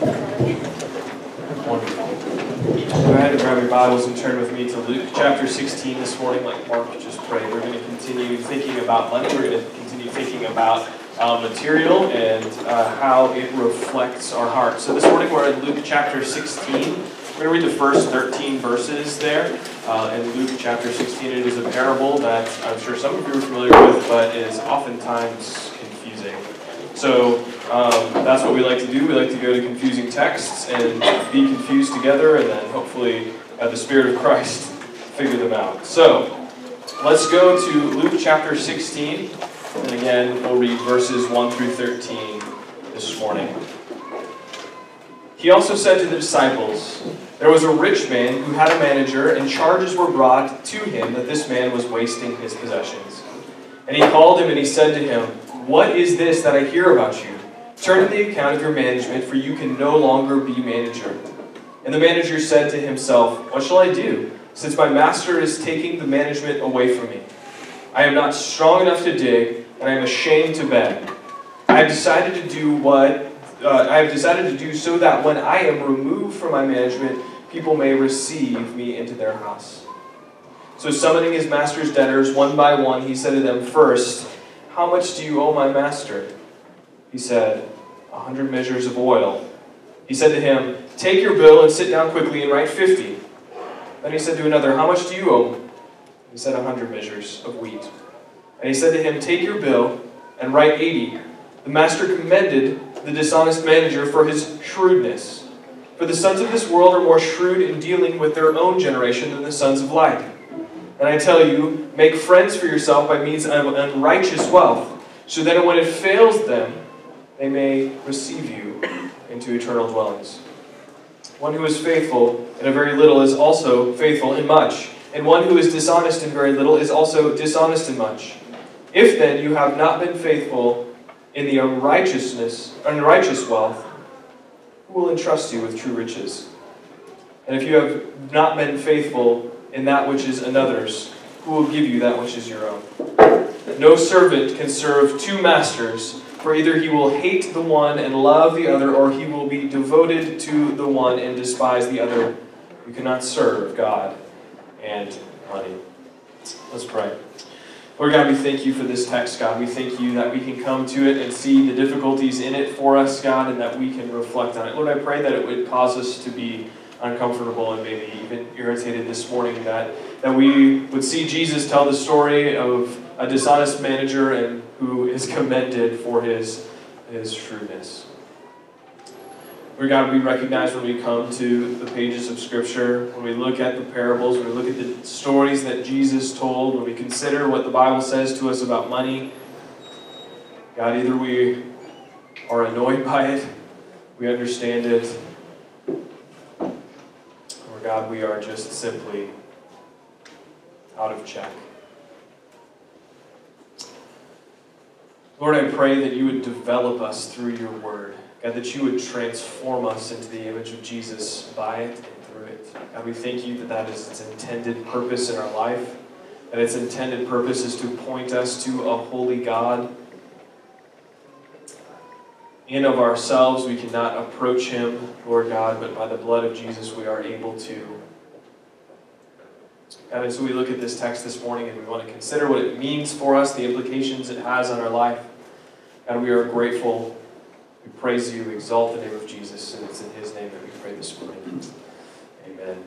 Wonderful. Go ahead and grab your Bibles and turn with me to Luke chapter 16 this morning, like Mark just prayed. We're going to continue thinking about money. We're going to continue thinking about uh, material and uh, how it reflects our heart. So this morning we're in Luke chapter 16. We're going to read the first 13 verses there. Uh, in Luke chapter 16, it is a parable that I'm sure some of you are familiar with, but is oftentimes confusing. So um, that's what we like to do. We like to go to confusing texts and be confused together, and then hopefully, uh, the Spirit of Christ figure them out. So let's go to Luke chapter 16, and again, we'll read verses 1 through 13 this morning. He also said to the disciples, There was a rich man who had a manager, and charges were brought to him that this man was wasting his possessions. And he called him and he said to him, What is this that I hear about you? Turn in the account of your management, for you can no longer be manager. And the manager said to himself, What shall I do, since my master is taking the management away from me? I am not strong enough to dig, and I am ashamed to beg. I have decided to do what uh, I have decided to do so that when I am removed from my management, people may receive me into their house. So, summoning his master's debtors one by one, he said to them, First, how much do you owe my master? He said, A hundred measures of oil. He said to him, Take your bill and sit down quickly and write fifty. Then he said to another, How much do you owe? He said, A hundred measures of wheat. And he said to him, Take your bill and write eighty. The master commended the dishonest manager for his shrewdness. For the sons of this world are more shrewd in dealing with their own generation than the sons of light. And I tell you, make friends for yourself by means of unrighteous wealth, so that when it fails them, they may receive you into eternal dwellings. One who is faithful in a very little is also faithful in much, and one who is dishonest in very little is also dishonest in much. If then you have not been faithful in the unrighteousness, unrighteous wealth, who will entrust you with true riches? And if you have not been faithful in that which is another's, who will give you that which is your own? No servant can serve two masters, for either he will hate the one and love the other, or he will be devoted to the one and despise the other. You cannot serve God and money. Let's pray. Lord God, we thank you for this text, God. We thank you that we can come to it and see the difficulties in it for us, God, and that we can reflect on it. Lord, I pray that it would cause us to be uncomfortable and maybe even irritated this morning, that, that we would see Jesus tell the story of a dishonest manager and who is commended for his, his shrewdness. Lord God, we recognize when we come to the pages of Scripture, when we look at the parables, when we look at the stories that Jesus told, when we consider what the Bible says to us about money, God, either we are annoyed by it, we understand it, or God, we are just simply out of check. Lord, I pray that you would develop us through your word. God, that you would transform us into the image of Jesus by it and through it. God, we thank you that that is its intended purpose in our life, that its intended purpose is to point us to a holy God. In of ourselves, we cannot approach him, Lord God, but by the blood of Jesus, we are able to. God, and so we look at this text this morning and we want to consider what it means for us, the implications it has on our life. God, we are grateful we praise you, exalt the name of Jesus, and it's in his name that we pray this morning. Amen.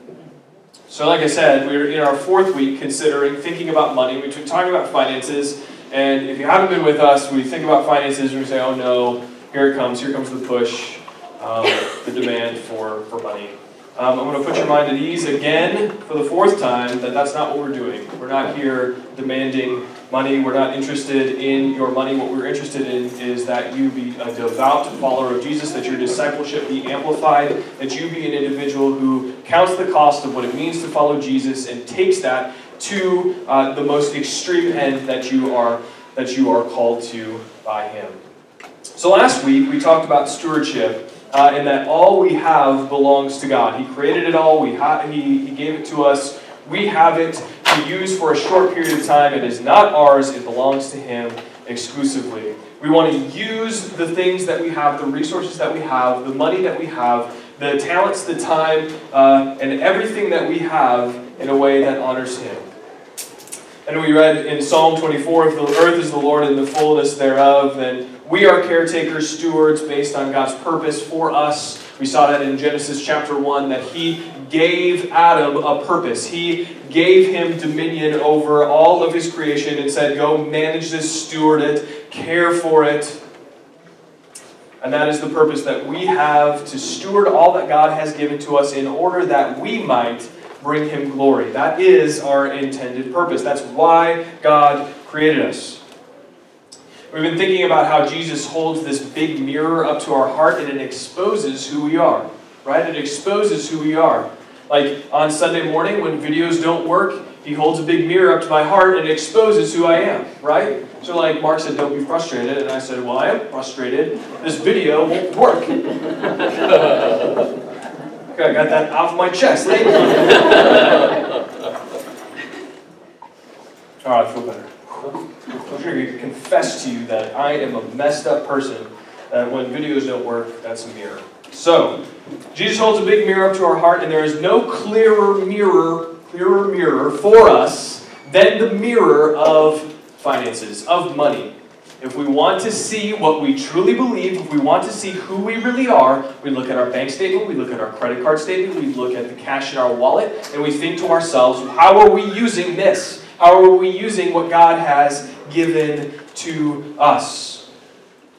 So, like I said, we're in our fourth week considering thinking about money. We've been talking about finances, and if you haven't been with us, we think about finances and we say, oh no, here it comes, here comes the push, um, the demand for, for money. Um, I'm going to put your mind at ease again for the fourth time that that's not what we're doing. We're not here demanding money. We're not interested in your money. What we're interested in is that you be a devout follower of Jesus, that your discipleship be amplified, that you be an individual who counts the cost of what it means to follow Jesus and takes that to uh, the most extreme end that you are that you are called to by Him. So last week we talked about stewardship. Uh, and that all we have belongs to God. He created it all. We ha- he, he gave it to us. We have it to use for a short period of time. It is not ours, it belongs to Him exclusively. We want to use the things that we have, the resources that we have, the money that we have, the talents, the time, uh, and everything that we have in a way that honors Him. And we read in Psalm 24 if the earth is the Lord and the fullness thereof, then we are caretakers, stewards based on God's purpose for us. We saw that in Genesis chapter 1 that He gave Adam a purpose. He gave him dominion over all of his creation and said, Go manage this, steward it, care for it. And that is the purpose that we have to steward all that God has given to us in order that we might bring him glory. That is our intended purpose. That's why God created us. We've been thinking about how Jesus holds this big mirror up to our heart and it exposes who we are, right? It exposes who we are. Like on Sunday morning when videos don't work, he holds a big mirror up to my heart and exposes who I am, right? So like Mark said, don't be frustrated. And I said, well, I am frustrated. This video won't work. okay, I got that off my chest. Thank you. All right, I feel better. To confess to you that I am a messed up person. That when videos don't work, that's a mirror. So, Jesus holds a big mirror up to our heart, and there is no clearer mirror, clearer mirror for us than the mirror of finances, of money. If we want to see what we truly believe, if we want to see who we really are, we look at our bank statement, we look at our credit card statement, we look at the cash in our wallet, and we think to ourselves, how are we using this? How are we using what God has given to us?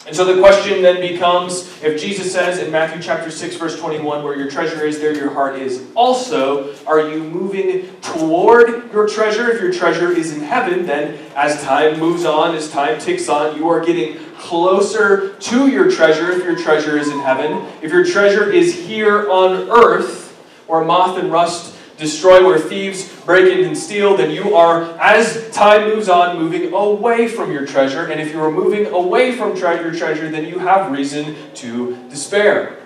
And so the question then becomes if Jesus says in Matthew chapter 6 verse 21 where your treasure is there your heart is. Also are you moving toward your treasure? If your treasure is in heaven then as time moves on as time ticks on you are getting closer to your treasure if your treasure is in heaven. If your treasure is here on earth where moth and rust destroy where thieves break in and steal, then you are, as time moves on, moving away from your treasure. And if you are moving away from tre- your treasure, then you have reason to despair.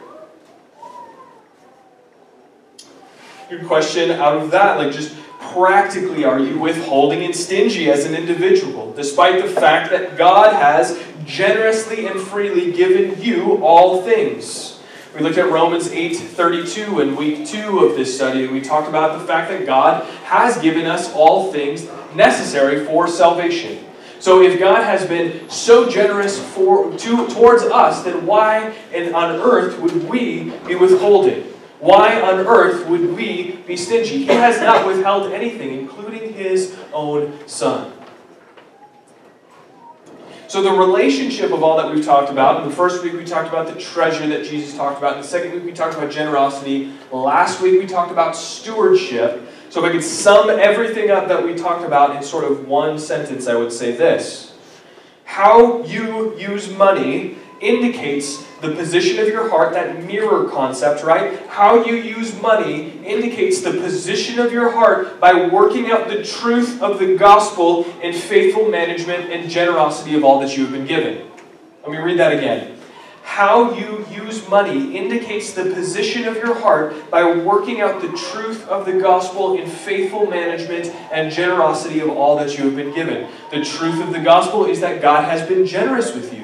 Good question out of that, like just practically, are you withholding and stingy as an individual, despite the fact that God has generously and freely given you all things? We looked at Romans 8:32 in week 2 of this study and we talked about the fact that God has given us all things necessary for salvation. So if God has been so generous for to, towards us, then why and on earth would we be withholding? Why on earth would we be stingy? He has not withheld anything, including his own son. So, the relationship of all that we've talked about, in the first week we talked about the treasure that Jesus talked about. In the second week we talked about generosity. Last week we talked about stewardship. So, if I could sum everything up that we talked about in sort of one sentence, I would say this How you use money indicates the position of your heart, that mirror concept, right? How you use money indicates the position of your heart by working out the truth of the gospel in faithful management and generosity of all that you have been given. Let me read that again. How you use money indicates the position of your heart by working out the truth of the gospel in faithful management and generosity of all that you have been given. The truth of the gospel is that God has been generous with you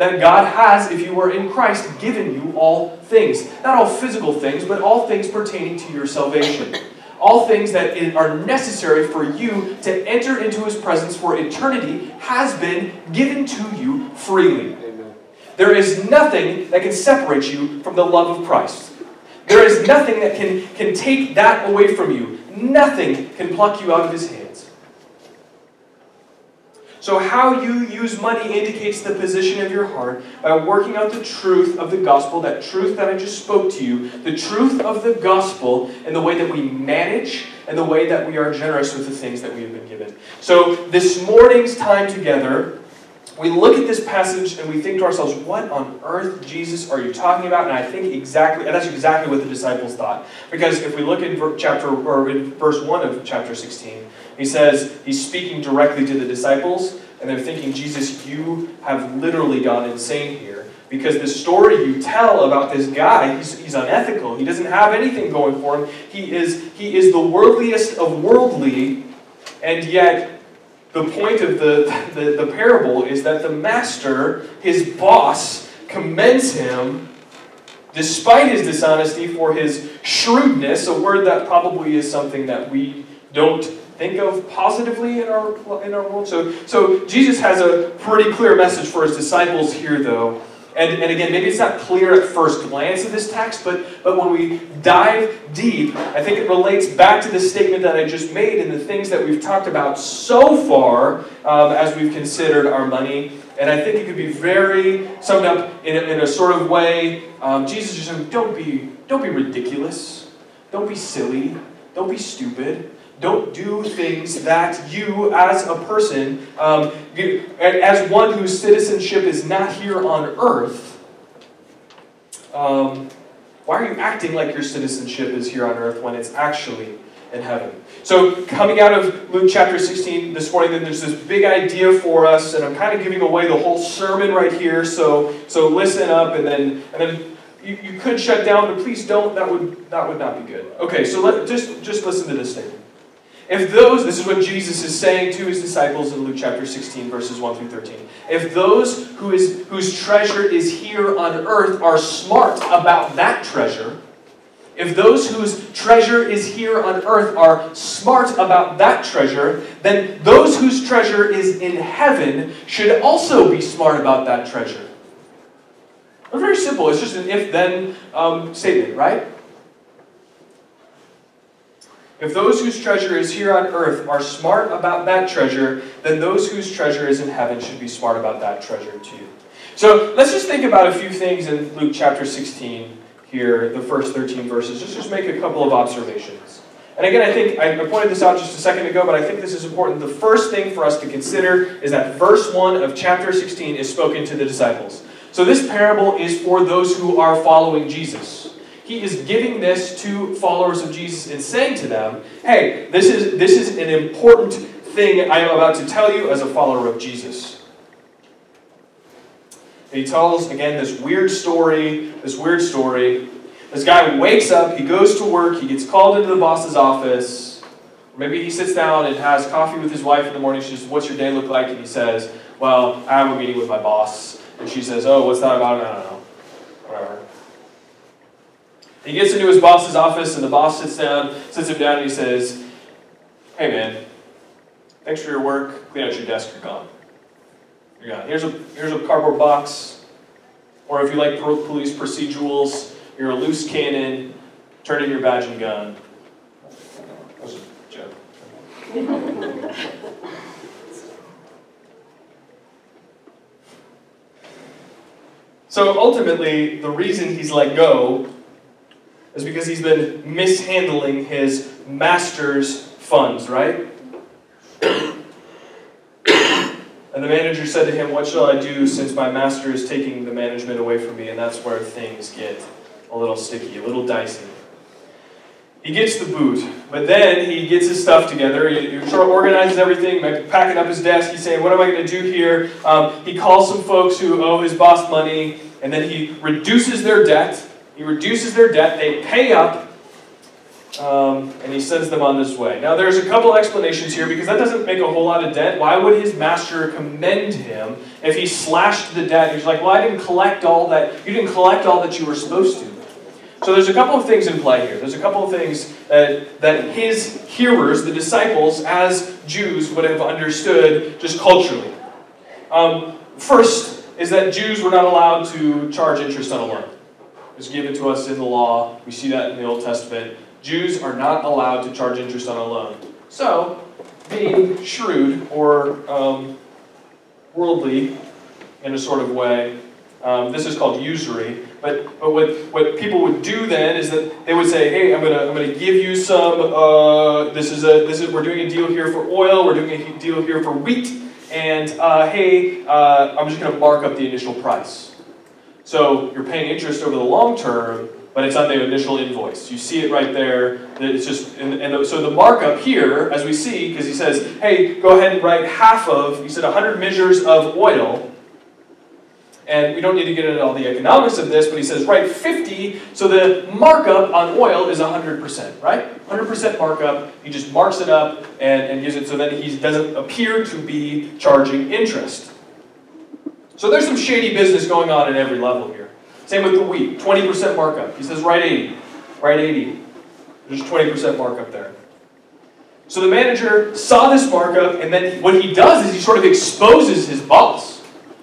that God has, if you are in Christ, given you all things. Not all physical things, but all things pertaining to your salvation. All things that are necessary for you to enter into His presence for eternity has been given to you freely. Amen. There is nothing that can separate you from the love of Christ. There is nothing that can, can take that away from you. Nothing can pluck you out of His hand. So, how you use money indicates the position of your heart by working out the truth of the gospel, that truth that I just spoke to you, the truth of the gospel, and the way that we manage and the way that we are generous with the things that we have been given. So, this morning's time together, we look at this passage and we think to ourselves, what on earth, Jesus, are you talking about? And I think exactly, and that's exactly what the disciples thought. Because if we look in chapter, or in verse 1 of chapter 16, he says, he's speaking directly to the disciples, and they're thinking, Jesus, you have literally gone insane here. Because the story you tell about this guy, he's, he's unethical. He doesn't have anything going for him. He is, he is the worldliest of worldly, and yet the point of the, the, the parable is that the master, his boss, commends him despite his dishonesty for his shrewdness, a word that probably is something that we don't think of positively in our, in our world. So, so Jesus has a pretty clear message for his disciples here, though. And, and again, maybe it's not clear at first glance of this text, but, but when we dive deep, I think it relates back to the statement that I just made and the things that we've talked about so far um, as we've considered our money. And I think it could be very summed up in a, in a sort of way. Um, Jesus just said, don't be, don't be ridiculous. Don't be silly. Don't be stupid. Don't do things that you, as a person, um, as one whose citizenship is not here on earth, um, why are you acting like your citizenship is here on earth when it's actually in heaven? So, coming out of Luke chapter 16 this morning, then there's this big idea for us, and I'm kind of giving away the whole sermon right here. So, so listen up, and then and then you, you could shut down, but please don't. That would that would not be good. Okay, so let just just listen to this statement. If those, this is what Jesus is saying to his disciples in Luke chapter 16, verses 1 through 13. If those who is, whose treasure is here on earth are smart about that treasure, if those whose treasure is here on earth are smart about that treasure, then those whose treasure is in heaven should also be smart about that treasure. Very simple. It's just an if then um, statement, right? If those whose treasure is here on earth are smart about that treasure, then those whose treasure is in heaven should be smart about that treasure too. So let's just think about a few things in Luke chapter 16 here, the first 13 verses. Just, just make a couple of observations. And again, I think I pointed this out just a second ago, but I think this is important. The first thing for us to consider is that verse 1 of chapter 16 is spoken to the disciples. So this parable is for those who are following Jesus he is giving this to followers of Jesus and saying to them, hey, this is, this is an important thing I am about to tell you as a follower of Jesus. And he tells, again, this weird story, this weird story. This guy wakes up, he goes to work, he gets called into the boss's office. Maybe he sits down and has coffee with his wife in the morning. She says, What's your day look like? And he says, Well, I have a meeting with my boss. And she says, Oh, what's that about? I don't know. He gets into his boss's office, and the boss sits down, sits him down, and he says, Hey, man, thanks for your work. Clean out your desk, you're gone. You're gone. Here's a, here's a cardboard box. Or if you like police procedurals, you're a loose cannon, turn in your badge and gun. That was a joke. so ultimately, the reason he's let go is because he's been mishandling his master's funds, right? and the manager said to him, What shall I do since my master is taking the management away from me? And that's where things get a little sticky, a little dicey. He gets the boot, but then he gets his stuff together. He, he sort of organizes everything, packing up his desk. He's saying, What am I going to do here? Um, he calls some folks who owe his boss money, and then he reduces their debt he reduces their debt, they pay up, um, and he sends them on this way. Now, there's a couple explanations here because that doesn't make a whole lot of debt. Why would his master commend him if he slashed the debt? He's like, well, I didn't collect all that. You didn't collect all that you were supposed to. So there's a couple of things in play here. There's a couple of things that, that his hearers, the disciples, as Jews, would have understood just culturally. Um, first is that Jews were not allowed to charge interest on a loan is given to us in the law. We see that in the Old Testament. Jews are not allowed to charge interest on a loan. So, being shrewd or um, worldly in a sort of way, um, this is called usury. But, but what, what people would do then is that they would say, hey, I'm gonna I'm gonna give you some. Uh, this is a this is we're doing a deal here for oil. We're doing a deal here for wheat. And uh, hey, uh, I'm just gonna mark up the initial price. So you're paying interest over the long term, but it's on the initial invoice. You see it right there. It's just, and, and so the markup here, as we see, because he says, hey, go ahead and write half of, he said 100 measures of oil, and we don't need to get into all the economics of this, but he says, write 50, so the markup on oil is 100%, right? 100% markup, he just marks it up and, and gives it so that he doesn't appear to be charging interest. So there's some shady business going on at every level here. Same with the wheat, 20% markup. He says, write 80, write 80. There's 20% markup there. So the manager saw this markup, and then what he does is he sort of exposes his boss.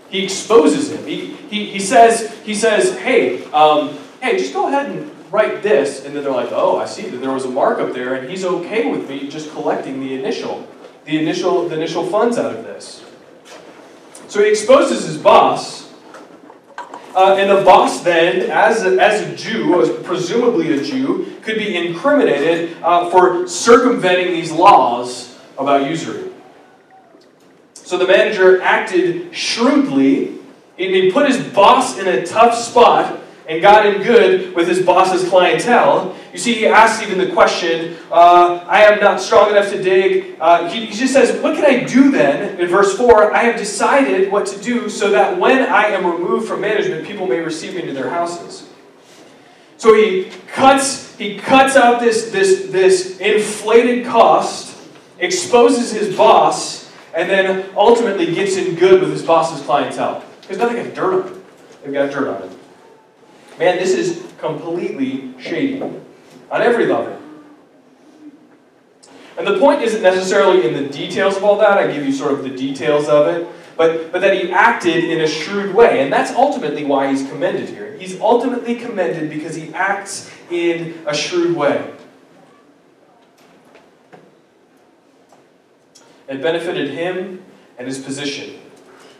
He exposes him. He, he, he says, he says, hey, um, hey, just go ahead and write this. And then they're like, oh, I see that there was a markup there, and he's okay with me just collecting the initial, the initial, the initial funds out of this. So he exposes his boss, uh, and the boss then, as a, as a Jew, as presumably a Jew, could be incriminated uh, for circumventing these laws about usury. So the manager acted shrewdly. He put his boss in a tough spot and got in good with his boss's clientele. You see, he asks even the question, uh, I am not strong enough to dig. Uh, he, he, just says, What can I do then? In verse 4, I have decided what to do so that when I am removed from management, people may receive me into their houses. So he cuts, he cuts out this, this, this inflated cost, exposes his boss, and then ultimately gets in good with his boss's clientele. Because now they got dirt on him. They've got dirt on him. Man, this is completely shady on every level. And the point isn't necessarily in the details of all that. I give you sort of the details of it. But, but that he acted in a shrewd way. And that's ultimately why he's commended here. He's ultimately commended because he acts in a shrewd way. It benefited him and his position.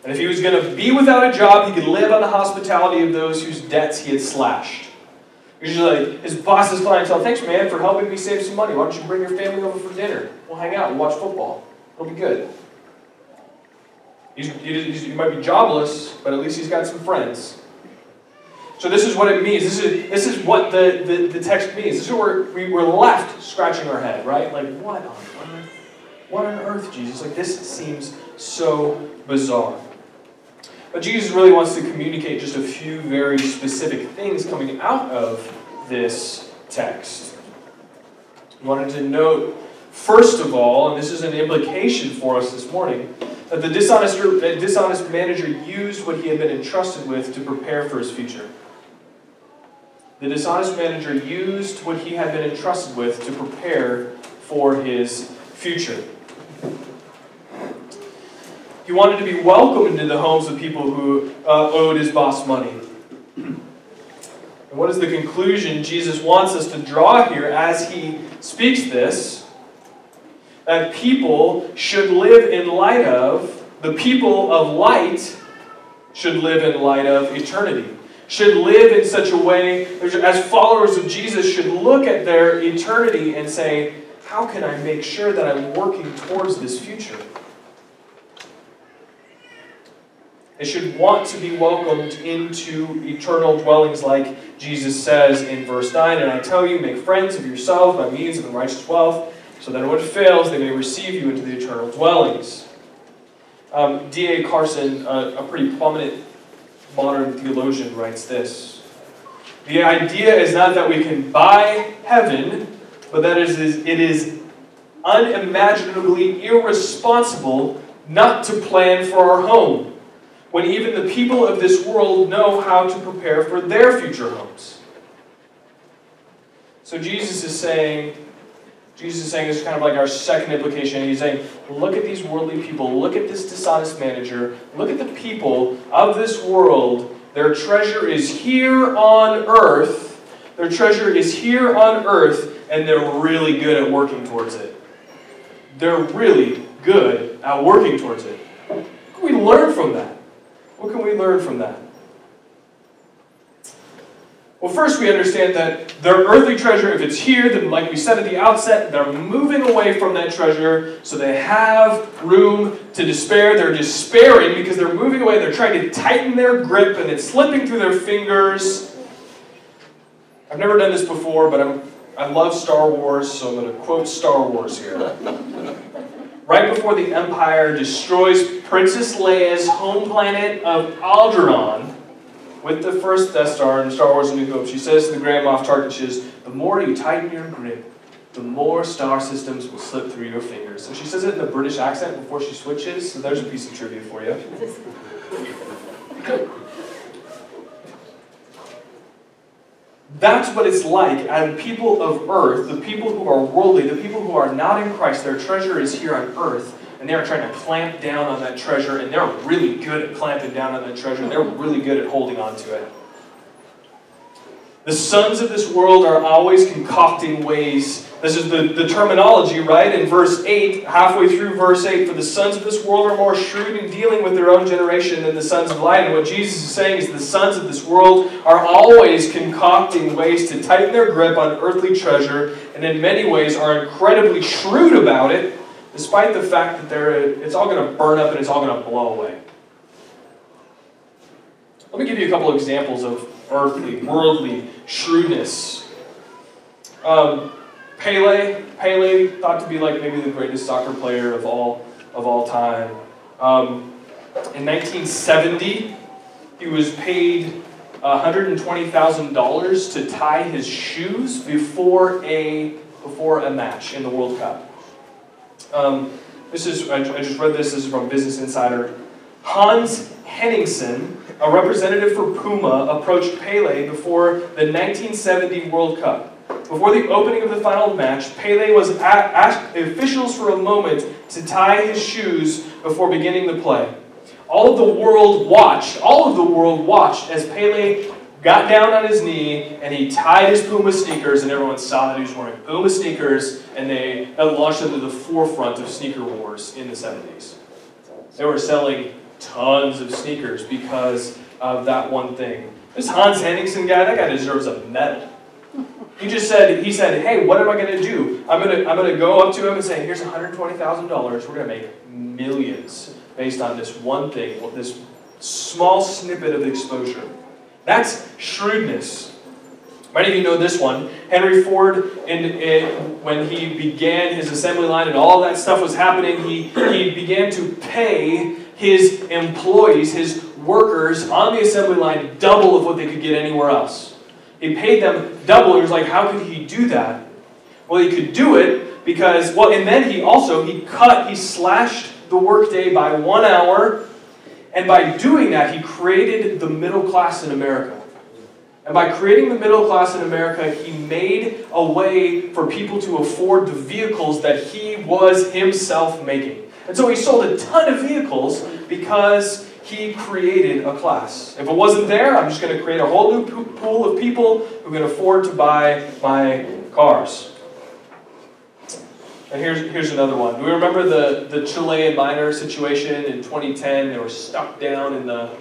And if he was going to be without a job, he could live on the hospitality of those whose debts he had slashed. Usually, like, his boss's clientele, thanks, man, for helping me save some money. Why don't you bring your family over for dinner? We'll hang out and watch football. It'll be good. He's, he's, he might be jobless, but at least he's got some friends. So this is what it means. This is, this is what the, the, the text means. This is where we were left scratching our head, right? Like, what on earth? What on earth, Jesus? Like, this seems so bizarre. But Jesus really wants to communicate just a few very specific things coming out of this text. He wanted to note, first of all, and this is an implication for us this morning, that the dishonest, dishonest manager used what he had been entrusted with to prepare for his future. The dishonest manager used what he had been entrusted with to prepare for his future. He wanted to be welcomed into the homes of people who uh, owed his boss money. And what is the conclusion Jesus wants us to draw here as he speaks this? That people should live in light of, the people of light should live in light of eternity. Should live in such a way, as followers of Jesus, should look at their eternity and say, How can I make sure that I'm working towards this future? They should want to be welcomed into eternal dwellings, like Jesus says in verse 9. And I tell you, make friends of yourselves by means of unrighteous wealth, so that when it fails, they may receive you into the eternal dwellings. Um, D.A. Carson, a, a pretty prominent modern theologian, writes this The idea is not that we can buy heaven, but that it is, it is unimaginably irresponsible not to plan for our home when even the people of this world know how to prepare for their future homes. So Jesus is saying, Jesus is saying this is kind of like our second implication. He's saying, look at these worldly people, look at this dishonest manager, look at the people of this world. Their treasure is here on earth. Their treasure is here on earth, and they're really good at working towards it. They're really good at working towards it. We learn from that? What can we learn from that? Well, first we understand that their earthly treasure, if it's here, then like we said at the outset, they're moving away from that treasure, so they have room to despair. They're despairing because they're moving away. They're trying to tighten their grip, and it's slipping through their fingers. I've never done this before, but I'm, I love Star Wars, so I'm going to quote Star Wars here right before the Empire destroys Princess Leia's home planet of Alderaan, with the first Death Star in Star Wars A New Hope. She says to the Grand Moff Tarkin, the more you tighten your grip, the more star systems will slip through your fingers. And she says it in a British accent before she switches, so there's a piece of trivia for you. That's what it's like. And people of earth, the people who are worldly, the people who are not in Christ, their treasure is here on earth, and they are trying to clamp down on that treasure, and they're really good at clamping down on that treasure, they're really good at holding on to it. The sons of this world are always concocting ways this is the, the terminology, right? In verse 8, halfway through verse 8, for the sons of this world are more shrewd in dealing with their own generation than the sons of light. And what Jesus is saying is the sons of this world are always concocting ways to tighten their grip on earthly treasure, and in many ways are incredibly shrewd about it, despite the fact that they're, it's all going to burn up and it's all going to blow away. Let me give you a couple of examples of earthly, worldly shrewdness. Um, Pele, Pele thought to be like maybe the greatest soccer player of all of all time. Um, in 1970, he was paid $120,000 to tie his shoes before a before a match in the World Cup. Um, this is I, just read this. This is from Business Insider. Hans Henningsen, a representative for Puma, approached Pele before the 1970 World Cup. Before the opening of the final match, Pele was asked officials for a moment to tie his shoes before beginning the play. All of the world watched, all of the world watched as Pele got down on his knee and he tied his Puma sneakers, and everyone saw that he was wearing Puma sneakers, and they launched into the forefront of sneaker wars in the 70s. They were selling tons of sneakers because of that one thing. This Hans Henningsen guy, that guy deserves a medal. He just said, he said, hey, what am I going to do? I'm going to I'm to go up to him and say, here's $120,000. We're going to make millions based on this one thing, this small snippet of exposure. That's shrewdness. Many of you know this one. Henry Ford, in, in, when he began his assembly line and all that stuff was happening, he, he began to pay his employees, his workers on the assembly line, double of what they could get anywhere else. He paid them double. He was like, how could he do that? Well, he could do it because, well, and then he also, he cut, he slashed the workday by one hour. And by doing that, he created the middle class in America. And by creating the middle class in America, he made a way for people to afford the vehicles that he was himself making. And so he sold a ton of vehicles because he created a class. If it wasn't there, I'm just going to create a whole new pool of people who can afford to buy my cars. And here's, here's another one. Do we remember the, the Chilean miner situation in 2010? They were stuck down in the,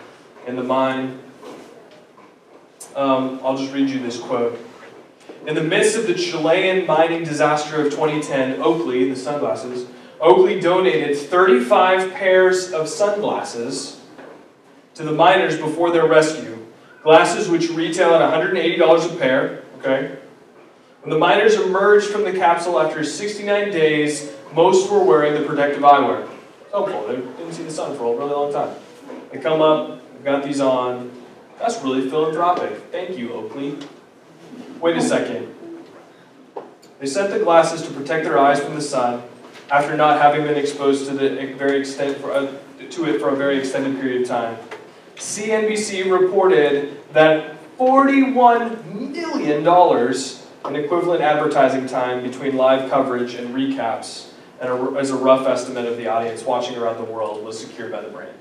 in the mine. Um, I'll just read you this quote. In the midst of the Chilean mining disaster of 2010, Oakley, the sunglasses, Oakley donated 35 pairs of sunglasses to the miners before their rescue. Glasses which retail at $180 a pair. Okay. When the miners emerged from the capsule after 69 days, most were wearing the protective eyewear. Oh, Helpful. They didn't see the sun for a really long time. They come up, they've got these on. That's really philanthropic. Thank you, Oakley. Wait a second. They sent the glasses to protect their eyes from the sun after not having been exposed to the very extent for, uh, to it for a very extended period of time. CNBC reported that $41 million in equivalent advertising time between live coverage and recaps, and as a rough estimate of the audience watching around the world, was secured by the brand.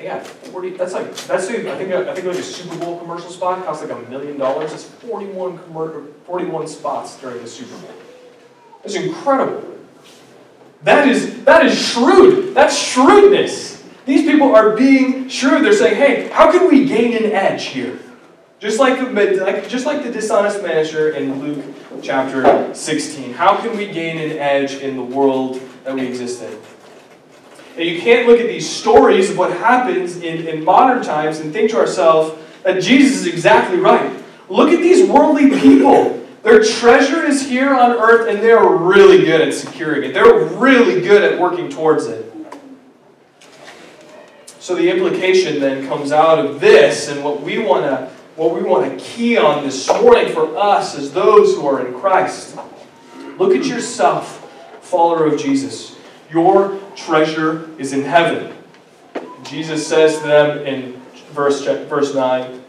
Yeah, 40, that's like, that's, I think, I think like a Super Bowl commercial spot costs like a million dollars. It's 41, 41 spots during the Super Bowl. It's incredible. That is, that is shrewd. That's shrewdness. These people are being shrewd. They're saying, hey, how can we gain an edge here? Just like, like, just like the dishonest manager in Luke chapter 16. How can we gain an edge in the world that we exist in? And you can't look at these stories of what happens in, in modern times and think to ourselves that Jesus is exactly right. Look at these worldly people. Their treasure is here on earth and they're really good at securing it. They're really good at working towards it. So the implication then comes out of this, and what we want to what we want to key on this morning for us as those who are in Christ. Look at yourself, follower of Jesus. Your treasure is in heaven. Jesus says to them in verse, verse 9,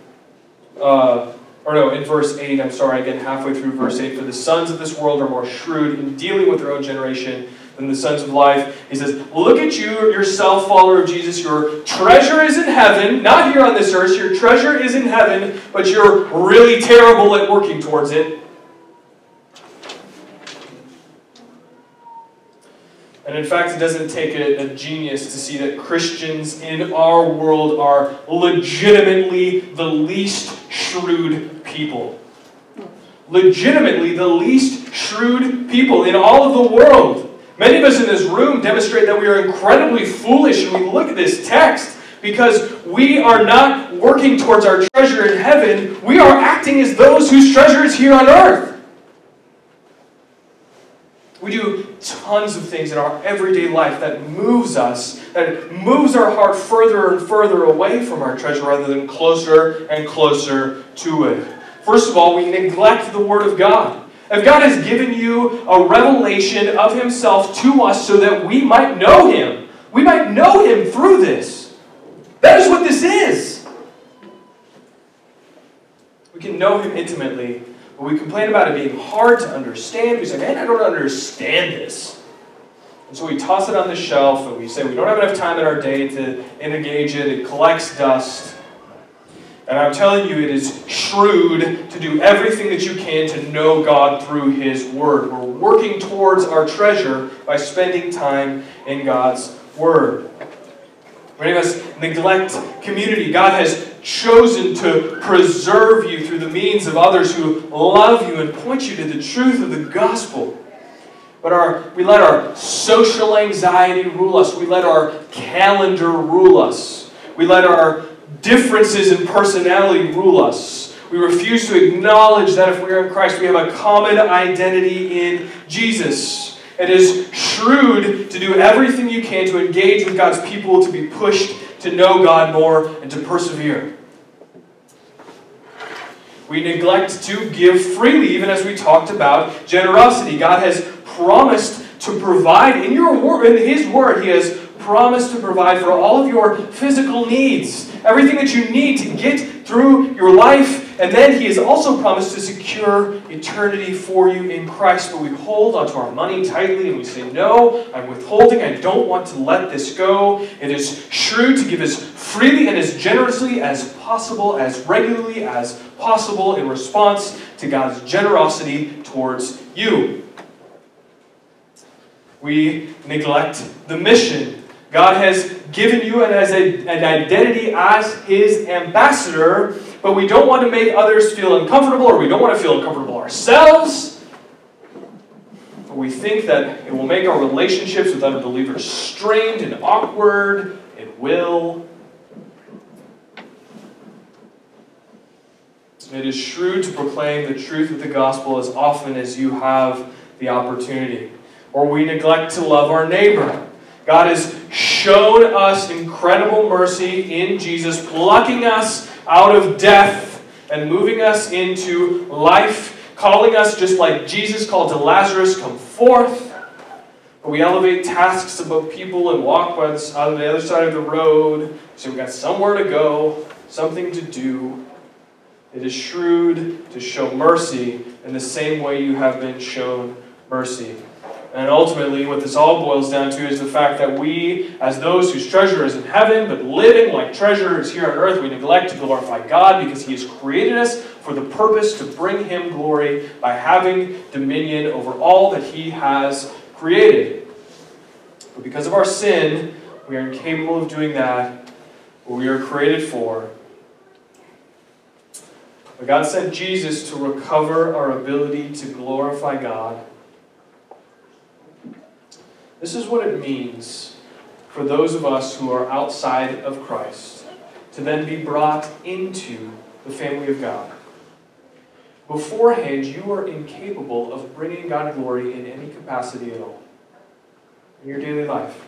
uh, or no, in verse 8, I'm sorry, again, halfway through verse 8, for the sons of this world are more shrewd in dealing with their own generation than the sons of life. He says, Look at you, yourself, follower of Jesus. Your treasure is in heaven, not here on this earth. Your treasure is in heaven, but you're really terrible at working towards it. And in fact, it doesn't take a, a, genius to see that Christians in our world are legitimately the least shrewd people. Legitimately the least shrewd people in all of the world. Many of us in this room demonstrate that we are incredibly foolish when we look at this text because we are not working towards our treasure in heaven. We are acting as those whose treasure is here on earth. We do tons of things in our everyday life that moves us, that moves our heart further and further away from our treasure rather than closer and closer to it. First of all, we neglect the Word of God. If God has given you a revelation of Himself to us so that we might know Him, we might know Him through this. That is what this is. We can know Him intimately we complain about it being hard to understand. We say, man, I don't understand this. And so we toss it on the shelf and we say we don't have enough time in our day to engage it. It collects dust. And I'm telling you, it is shrewd to do everything that you can to know God through His Word. We're working towards our treasure by spending time in God's Word. Many of us neglect community. God has chosen to preserve you through the means of others who love you and point you to the truth of the gospel. But our, we let our social anxiety rule us. We let our calendar rule us. We let our differences in personality rule us. We refuse to acknowledge that if we are in Christ, we have a common identity in Jesus. It is shrewd to do everything you can to engage with God's people, to be pushed to know God more and to persevere. We neglect to give freely, even as we talked about generosity. God has promised to provide in your word, in His Word. He has promised to provide for all of your physical needs, everything that you need to get through your life and then he has also promised to secure eternity for you in Christ. But we hold onto our money tightly and we say, No, I'm withholding. I don't want to let this go. It is shrewd to give as freely and as generously as possible, as regularly as possible in response to God's generosity towards you. We neglect the mission God has given you an, as a, an identity as His ambassador, but we don't want to make others feel uncomfortable or we don't want to feel uncomfortable ourselves. But we think that it will make our relationships with other believers strained and awkward. It will. It is shrewd to proclaim the truth of the gospel as often as you have the opportunity. Or we neglect to love our neighbor. God has shown us incredible mercy in Jesus, plucking us out of death and moving us into life, calling us just like Jesus called to Lazarus, come forth. We elevate tasks above people and walk on the other side of the road. So we've got somewhere to go, something to do. It is shrewd to show mercy in the same way you have been shown mercy. And ultimately, what this all boils down to is the fact that we, as those whose treasure is in heaven, but living like treasure is here on earth, we neglect to glorify God because He has created us for the purpose to bring Him glory by having dominion over all that He has created. But because of our sin, we are incapable of doing that what we are created for. But God sent Jesus to recover our ability to glorify God this is what it means for those of us who are outside of Christ to then be brought into the family of God. Beforehand, you are incapable of bringing God glory in any capacity at all in your daily life.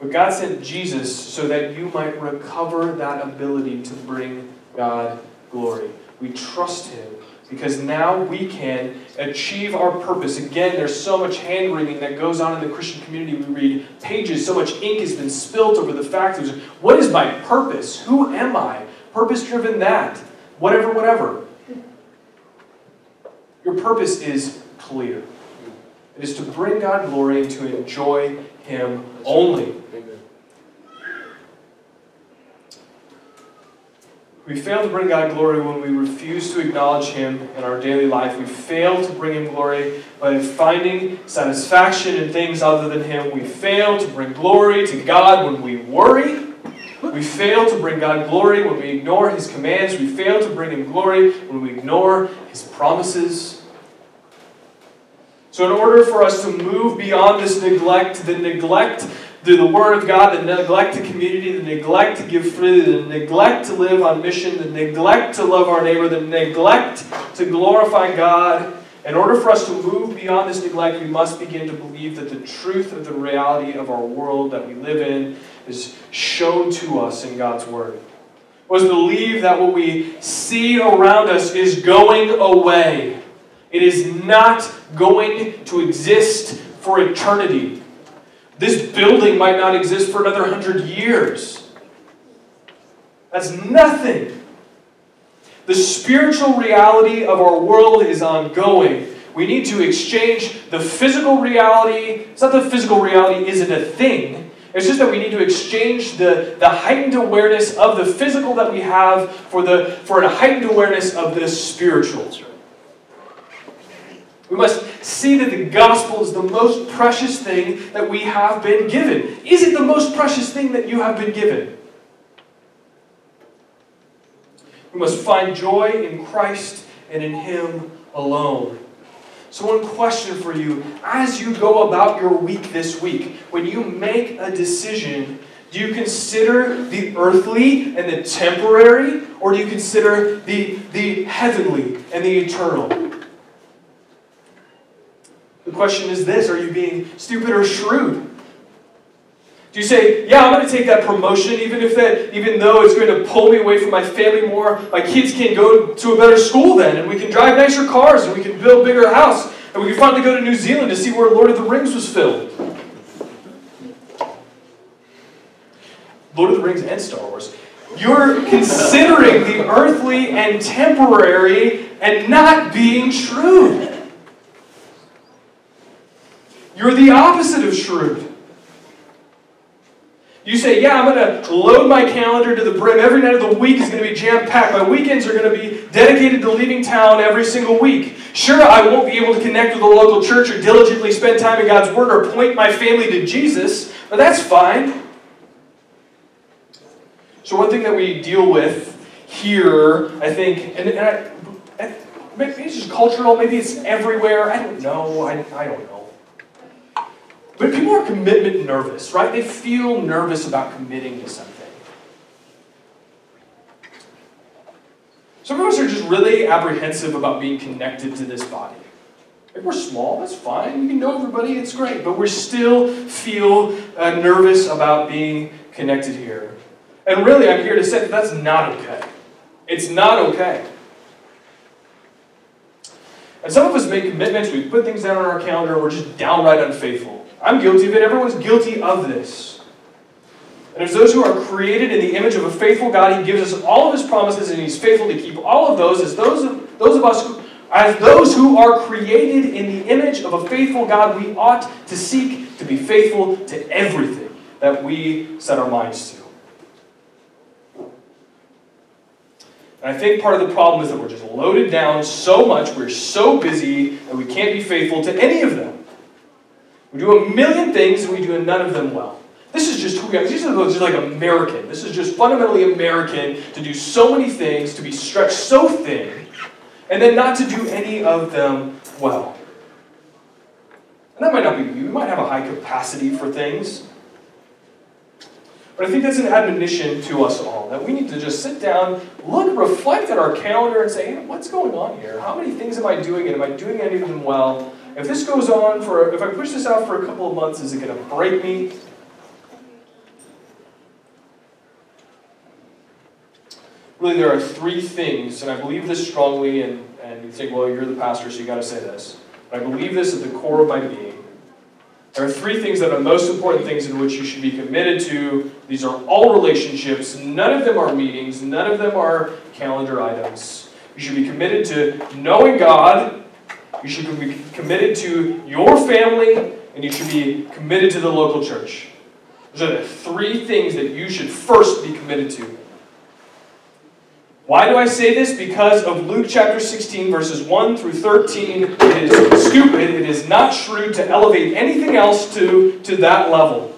But God sent Jesus so that you might recover that ability to bring God glory. We trust Him because now we can achieve our purpose. Again, there's so much hand wringing that goes on in the Christian community. We read pages, so much ink has been spilt over the fact of what is my purpose? Who am I? Purpose driven that. Whatever, whatever. Your purpose is clear. It is to bring God glory and to enjoy Him only. We fail to bring God glory when we refuse to acknowledge Him in our daily life. We fail to bring Him glory by finding satisfaction in things other than Him. We fail to bring glory to God when we worry. We fail to bring God glory when we ignore His commands. We fail to bring Him glory when we ignore His promises. So, in order for us to move beyond this neglect, the neglect through the Word of God, the neglect to community, the neglect to give freely, the neglect to live on mission, the neglect to love our neighbor, the neglect to glorify God. In order for us to move beyond this neglect, we must begin to believe that the truth of the reality of our world that we live in is shown to us in God's Word. Was believe that what we see around us is going away. It is not going to exist for eternity. This building might not exist for another hundred years. That's nothing. The spiritual reality of our world is ongoing. We need to exchange the physical reality. It's not that physical reality isn't a thing. It's just that we need to exchange the, the heightened awareness of the physical that we have for, the, for a heightened awareness of the spiritual. We must see that the gospel is the most precious thing that we have been given. Is it the most precious thing that you have been given? We must find joy in Christ and in Him alone. So, one question for you as you go about your week this week, when you make a decision, do you consider the earthly and the temporary, or do you consider the, the heavenly and the eternal? The question is this Are you being stupid or shrewd? Do you say, yeah, I'm going to take that promotion, even if that, even though it's going to pull me away from my family more, my kids can go to a better school then, and we can drive nicer cars, and we can build bigger house, and we can finally go to New Zealand to see where Lord of the Rings was filmed. Lord of the Rings and Star Wars. You're considering the earthly and temporary and not being shrewd. You're the opposite of shrewd. You say, Yeah, I'm going to load my calendar to the brim. Every night of the week is going to be jam packed. My weekends are going to be dedicated to leaving town every single week. Sure, I won't be able to connect with the local church or diligently spend time in God's Word or point my family to Jesus, but that's fine. So, one thing that we deal with here, I think, and, and I, maybe it's just cultural, maybe it's everywhere. I don't know. I, I don't know. But people are commitment nervous, right? They feel nervous about committing to something. Some of us are just really apprehensive about being connected to this body. If we're small, that's fine. You can know everybody, it's great. But we still feel uh, nervous about being connected here. And really, I'm here to say that that's not okay. It's not okay. And some of us make commitments, we put things down on our calendar, we're just downright unfaithful. I'm guilty of it. Everyone's guilty of this. And as those who are created in the image of a faithful God, He gives us all of His promises, and He's faithful to keep all of those. As those of, those of us who, as those who are created in the image of a faithful God, we ought to seek to be faithful to everything that we set our minds to. And I think part of the problem is that we're just loaded down so much, we're so busy that we can't be faithful to any of them. We do a million things and we do none of them well. This is just who we are. These are just like American. This is just fundamentally American to do so many things, to be stretched so thin, and then not to do any of them well. And that might not be you. You might have a high capacity for things. But I think that's an admonition to us all that we need to just sit down, look, reflect at our calendar, and say, hey, what's going on here? How many things am I doing, and am I doing any of them well? If this goes on for, if I push this out for a couple of months, is it going to break me? Really, there are three things, and I believe this strongly, and, and you think, well, you're the pastor, so you got to say this. But I believe this at the core of my being. There are three things that are most important things in which you should be committed to. These are all relationships. None of them are meetings. None of them are calendar items. You should be committed to knowing God, you should be committed to your family. And you should be committed to the local church. Those are the three things that you should first be committed to. Why do I say this? Because of Luke chapter 16, verses 1 through 13. It is stupid, it is not shrewd to elevate anything else to, to that level.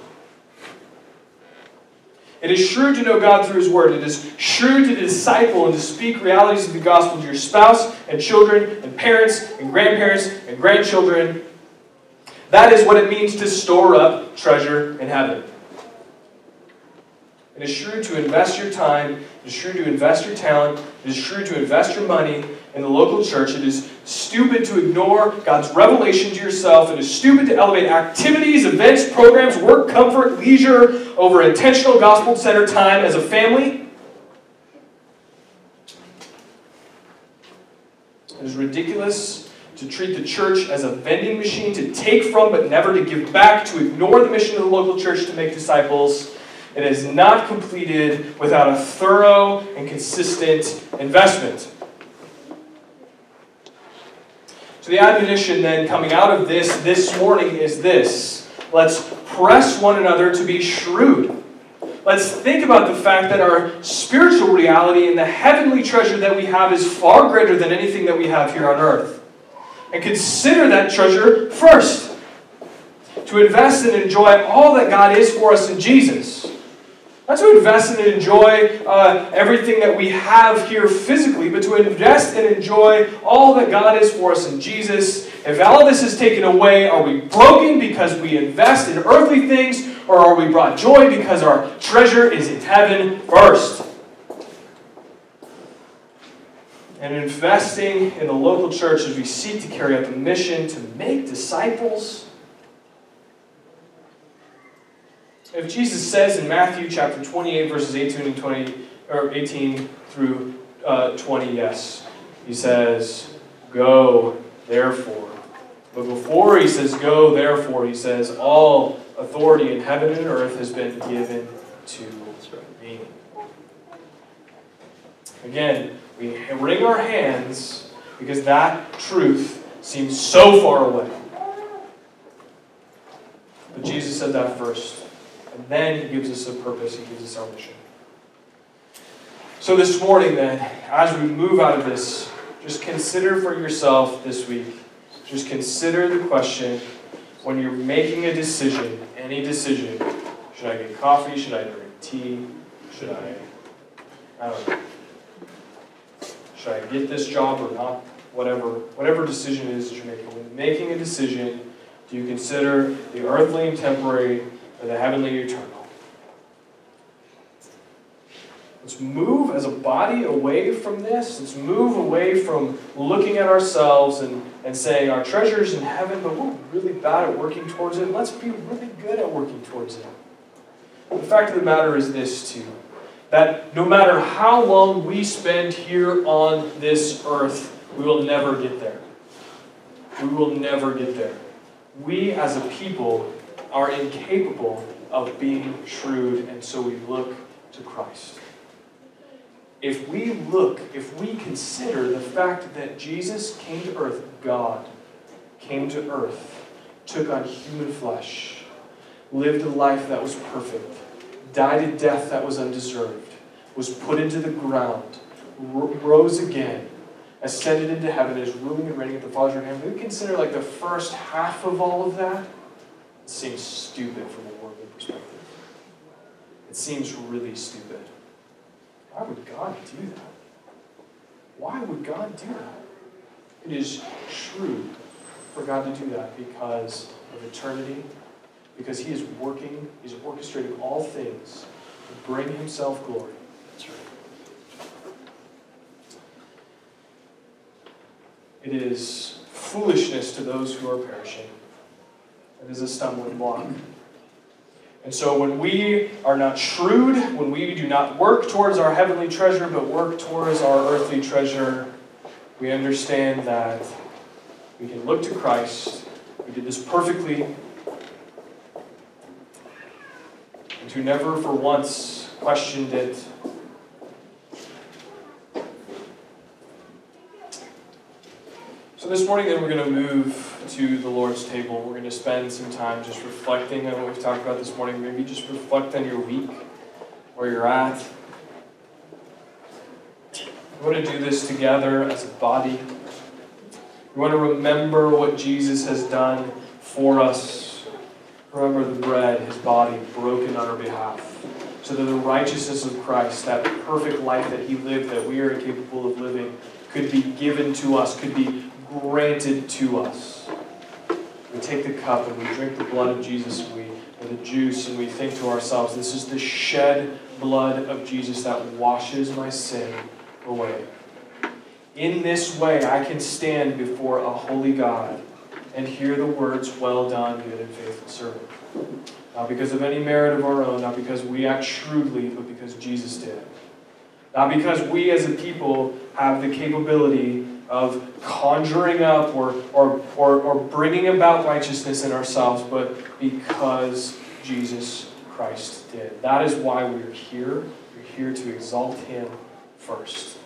It is shrewd to know God through His Word. It is shrewd to disciple and to speak realities of the gospel to your spouse and children and parents and grandparents and grandchildren. That is what it means to store up treasure in heaven. It is shrewd to invest your time. It is shrewd to invest your talent. It is shrewd to invest your money in the local church. It is stupid to ignore God's revelation to yourself. It is stupid to elevate activities, events, programs, work, comfort, leisure over intentional gospel centered time as a family. It is ridiculous to treat the church as a vending machine to take from but never to give back, to ignore the mission of the local church to make disciples. It is not completed without a thorough and consistent investment. So, the admonition then coming out of this this morning is this let's press one another to be shrewd. Let's think about the fact that our spiritual reality and the heavenly treasure that we have is far greater than anything that we have here on earth. And consider that treasure first. To invest and enjoy all that God is for us in Jesus. Not to invest and enjoy uh, everything that we have here physically, but to invest and enjoy all that God is for us in Jesus. If all this is taken away, are we broken because we invest in earthly things, or are we brought joy because our treasure is in heaven first? And investing in the local church as we seek to carry out the mission to make disciples If Jesus says in Matthew chapter 28, verses 18 and 20, or 18 through uh, 20, yes, he says, Go, therefore. But before he says, Go, therefore, he says, All authority in heaven and earth has been given to me. Again, we wring our hands because that truth seems so far away. But Jesus said that first. And then he gives us a purpose, he gives us our mission. So this morning, then, as we move out of this, just consider for yourself this week, just consider the question when you're making a decision, any decision, should I get coffee? Should I drink tea? Should I, I don't know. Should I get this job or not? Whatever, whatever decision it is that you're making. When making a decision, do you consider the earthly and temporary the heavenly eternal. Let's move as a body away from this. Let's move away from looking at ourselves and, and saying our treasure's in heaven, but we're really bad at working towards it. Let's be really good at working towards it. The fact of the matter is this, too that no matter how long we spend here on this earth, we will never get there. We will never get there. We as a people are incapable of being shrewd, and so we look to Christ. If we look, if we consider the fact that Jesus came to earth, God came to earth, took on human flesh, lived a life that was perfect, died a death that was undeserved, was put into the ground, rose again, ascended into heaven, is ruling and reigning at the Father's right hand. We consider like the first half of all of that seems stupid from a worldly perspective. It seems really stupid. Why would God do that? Why would God do that? It is shrewd for God to do that because of eternity, because He is working, He's orchestrating all things to bring Himself glory. That's right. It is foolishness to those who are perishing it is a stumbling block. And so when we are not shrewd, when we do not work towards our heavenly treasure, but work towards our earthly treasure, we understand that we can look to Christ, who did this perfectly, and who never for once questioned it. So this morning, then, we're going to move to the Lord's table. We're going to spend some time just reflecting on what we've talked about this morning. Maybe just reflect on your week, where you're at. We want to do this together as a body. We want to remember what Jesus has done for us. Remember the bread, his body broken on our behalf. So that the righteousness of Christ, that perfect life that he lived, that we are incapable of living, could be given to us, could be granted to us. We take the cup and we drink the blood of Jesus we and the juice and we think to ourselves, this is the shed blood of Jesus that washes my sin away. In this way, I can stand before a holy God and hear the words, Well done, good and faithful servant. Not because of any merit of our own, not because we act shrewdly, but because Jesus did. Not because we as a people have the capability of conjuring up or, or, or, or bringing about righteousness in ourselves, but because Jesus Christ did. That is why we're here. We're here to exalt Him first.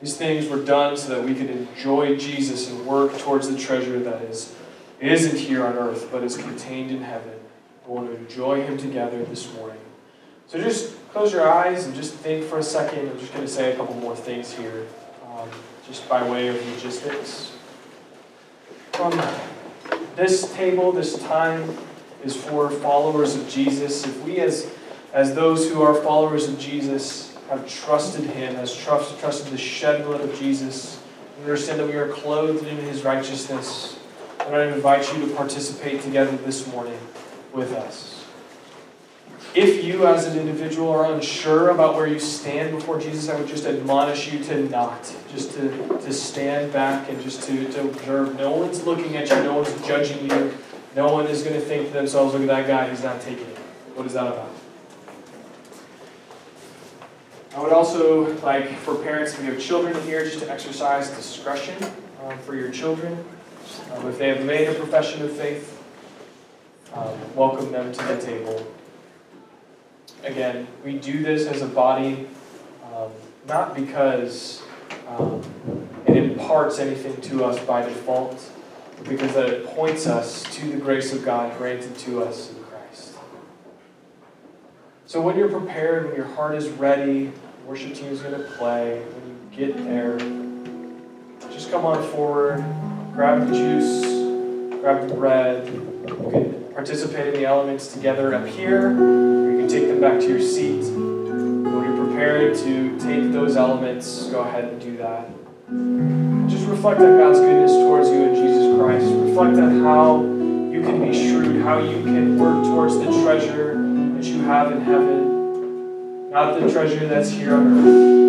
These things were done so that we could enjoy Jesus and work towards the treasure that is, isn't here on earth, but is contained in heaven. We want to enjoy Him together this morning. So just close your eyes and just think for a second. I'm just going to say a couple more things here, um, just by way of logistics. From this table, this time is for followers of Jesus. If we, as, as those who are followers of Jesus, have trusted Him, has trust, trusted the shed blood of Jesus, we understand that we are clothed in His righteousness, and I invite you to participate together this morning with us. If you, as an individual, are unsure about where you stand before Jesus, I would just admonish you to not, just to, to stand back and just to, to observe. No one's looking at you, no one's judging you. No one is going to think to themselves, look at that guy, he's not taking it. What is that about? I would also like for parents, if you have children here, just to exercise discretion um, for your children. Um, if they have made a profession of faith, um, welcome them to the table again, we do this as a body um, not because um, it imparts anything to us by default, but because that it points us to the grace of God granted to us in Christ. So when you're prepared, when your heart is ready, worship team is going to play, when you get there, just come on forward, grab the juice, grab the bread. You can participate in the elements together up here can take them back to your seat. When you're prepared to take those elements, go ahead and do that. Just reflect on God's goodness towards you in Jesus Christ. Reflect on how you can be shrewd, how you can work towards the treasure that you have in heaven, not the treasure that's here on earth.